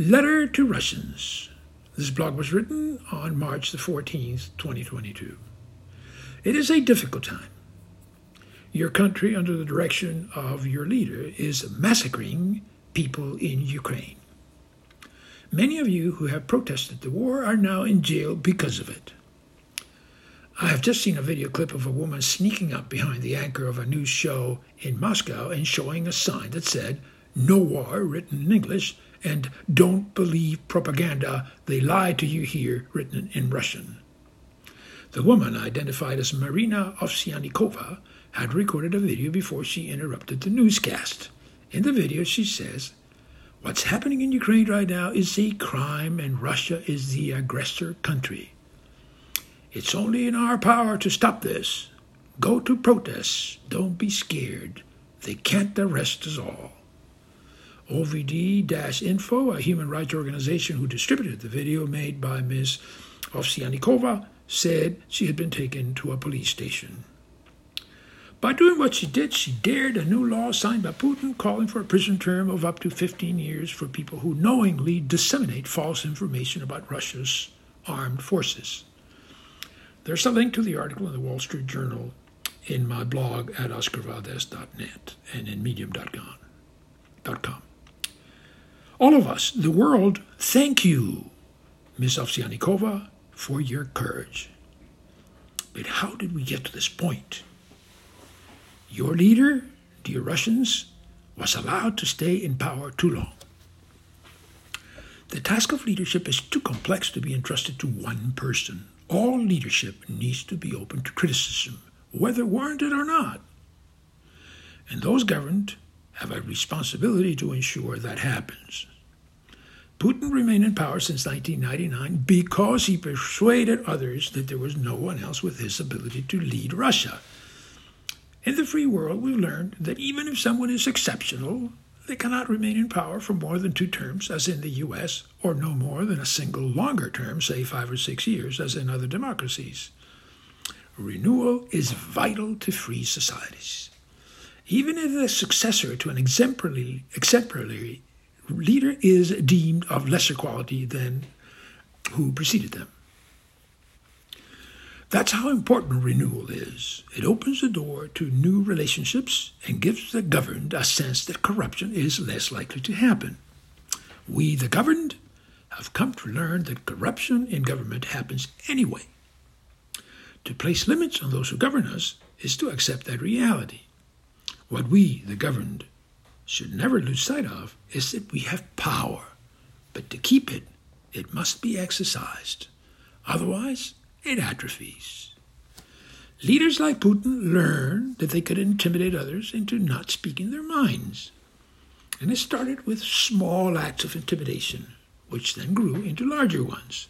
Letter to Russians. This blog was written on March the 14th, 2022. It is a difficult time. Your country, under the direction of your leader, is massacring people in Ukraine. Many of you who have protested the war are now in jail because of it. I have just seen a video clip of a woman sneaking up behind the anchor of a news show in Moscow and showing a sign that said, No war, written in English, and don't believe propaganda, they lie to you here, written in Russian. The woman, identified as Marina Ovsyannikova, had recorded a video before she interrupted the newscast. In the video, she says, What's happening in Ukraine right now is a crime, and Russia is the aggressor country. It's only in our power to stop this. Go to protests. Don't be scared. They can't arrest us all. OVD Info, a human rights organization who distributed the video made by Ms. Ovsyannikova, said she had been taken to a police station. By doing what she did, she dared a new law signed by Putin calling for a prison term of up to 15 years for people who knowingly disseminate false information about Russia's armed forces. There's a link to the article in the Wall Street Journal in my blog at oscarvaldez.net and in medium.com. All of us, the world, thank you, Ms. Ovsyannikova, for your courage. But how did we get to this point? Your leader, dear Russians, was allowed to stay in power too long. The task of leadership is too complex to be entrusted to one person. All leadership needs to be open to criticism, whether warranted or not. And those governed have a responsibility to ensure that happens. Putin remained in power since 1999 because he persuaded others that there was no one else with his ability to lead Russia. In the free world, we've learned that even if someone is exceptional, they cannot remain in power for more than two terms, as in the US, or no more than a single longer term, say five or six years, as in other democracies. Renewal is vital to free societies. Even if the successor to an exemplary, exemplary leader is deemed of lesser quality than who preceded them. That's how important renewal is. It opens the door to new relationships and gives the governed a sense that corruption is less likely to happen. We, the governed, have come to learn that corruption in government happens anyway. To place limits on those who govern us is to accept that reality. What we, the governed, should never lose sight of is that we have power, but to keep it, it must be exercised. Otherwise, it atrophies. Leaders like Putin learned that they could intimidate others into not speaking their minds. And it started with small acts of intimidation, which then grew into larger ones.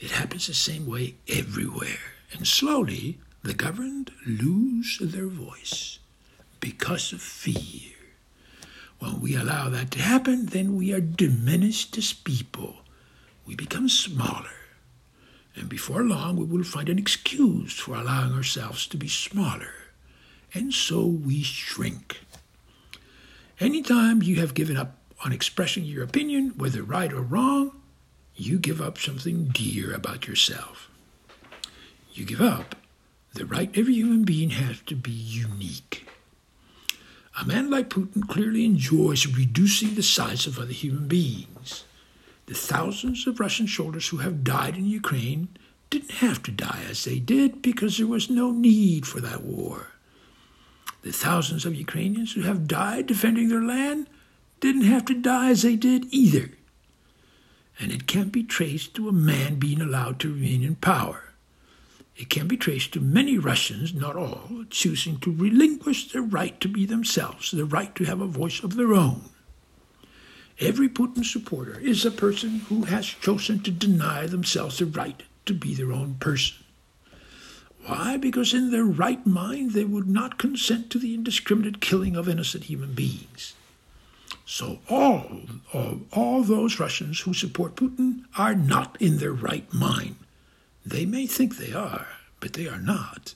It happens the same way everywhere, and slowly the governed lose their voice because of fear. When we allow that to happen, then we are diminished as people. We become smaller. And before long, we will find an excuse for allowing ourselves to be smaller. And so we shrink. Anytime you have given up on expressing your opinion, whether right or wrong, you give up something dear about yourself. You give up the right every human being has to be unique. A man like Putin clearly enjoys reducing the size of other human beings. The thousands of Russian soldiers who have died in Ukraine didn't have to die as they did because there was no need for that war. The thousands of Ukrainians who have died defending their land didn't have to die as they did either. And it can't be traced to a man being allowed to remain in power. It can be traced to many Russians, not all, choosing to relinquish their right to be themselves, the right to have a voice of their own. Every Putin supporter is a person who has chosen to deny themselves the right to be their own person. Why? Because in their right mind they would not consent to the indiscriminate killing of innocent human beings. So all, all, all those Russians who support Putin are not in their right mind. They may think they are, but they are not.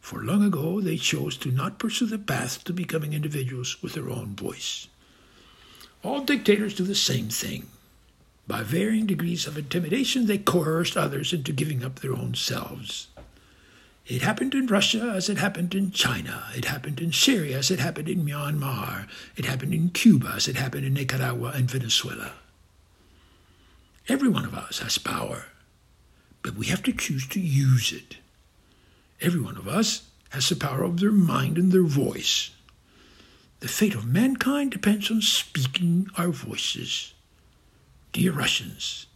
For long ago they chose to not pursue the path to becoming individuals with their own voice. All dictators do the same thing. By varying degrees of intimidation, they coerced others into giving up their own selves. It happened in Russia as it happened in China. It happened in Syria as it happened in Myanmar. It happened in Cuba as it happened in Nicaragua and Venezuela. Every one of us has power, but we have to choose to use it. Every one of us has the power of their mind and their voice. The fate of mankind depends on speaking our voices. Dear Russians,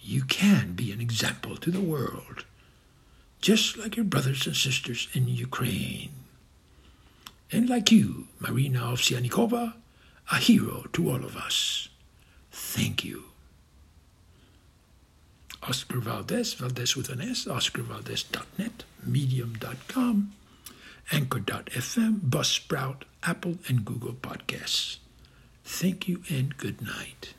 you can be an example to the world, just like your brothers and sisters in Ukraine. And like you, Marina Ovsyannikova, a hero to all of us. Thank you. Oscar Valdez, Valdez with an S, oscarvaldez.net, medium.com, anchor.fm, Buzzsprout, Apple, and Google Podcasts. Thank you and good night.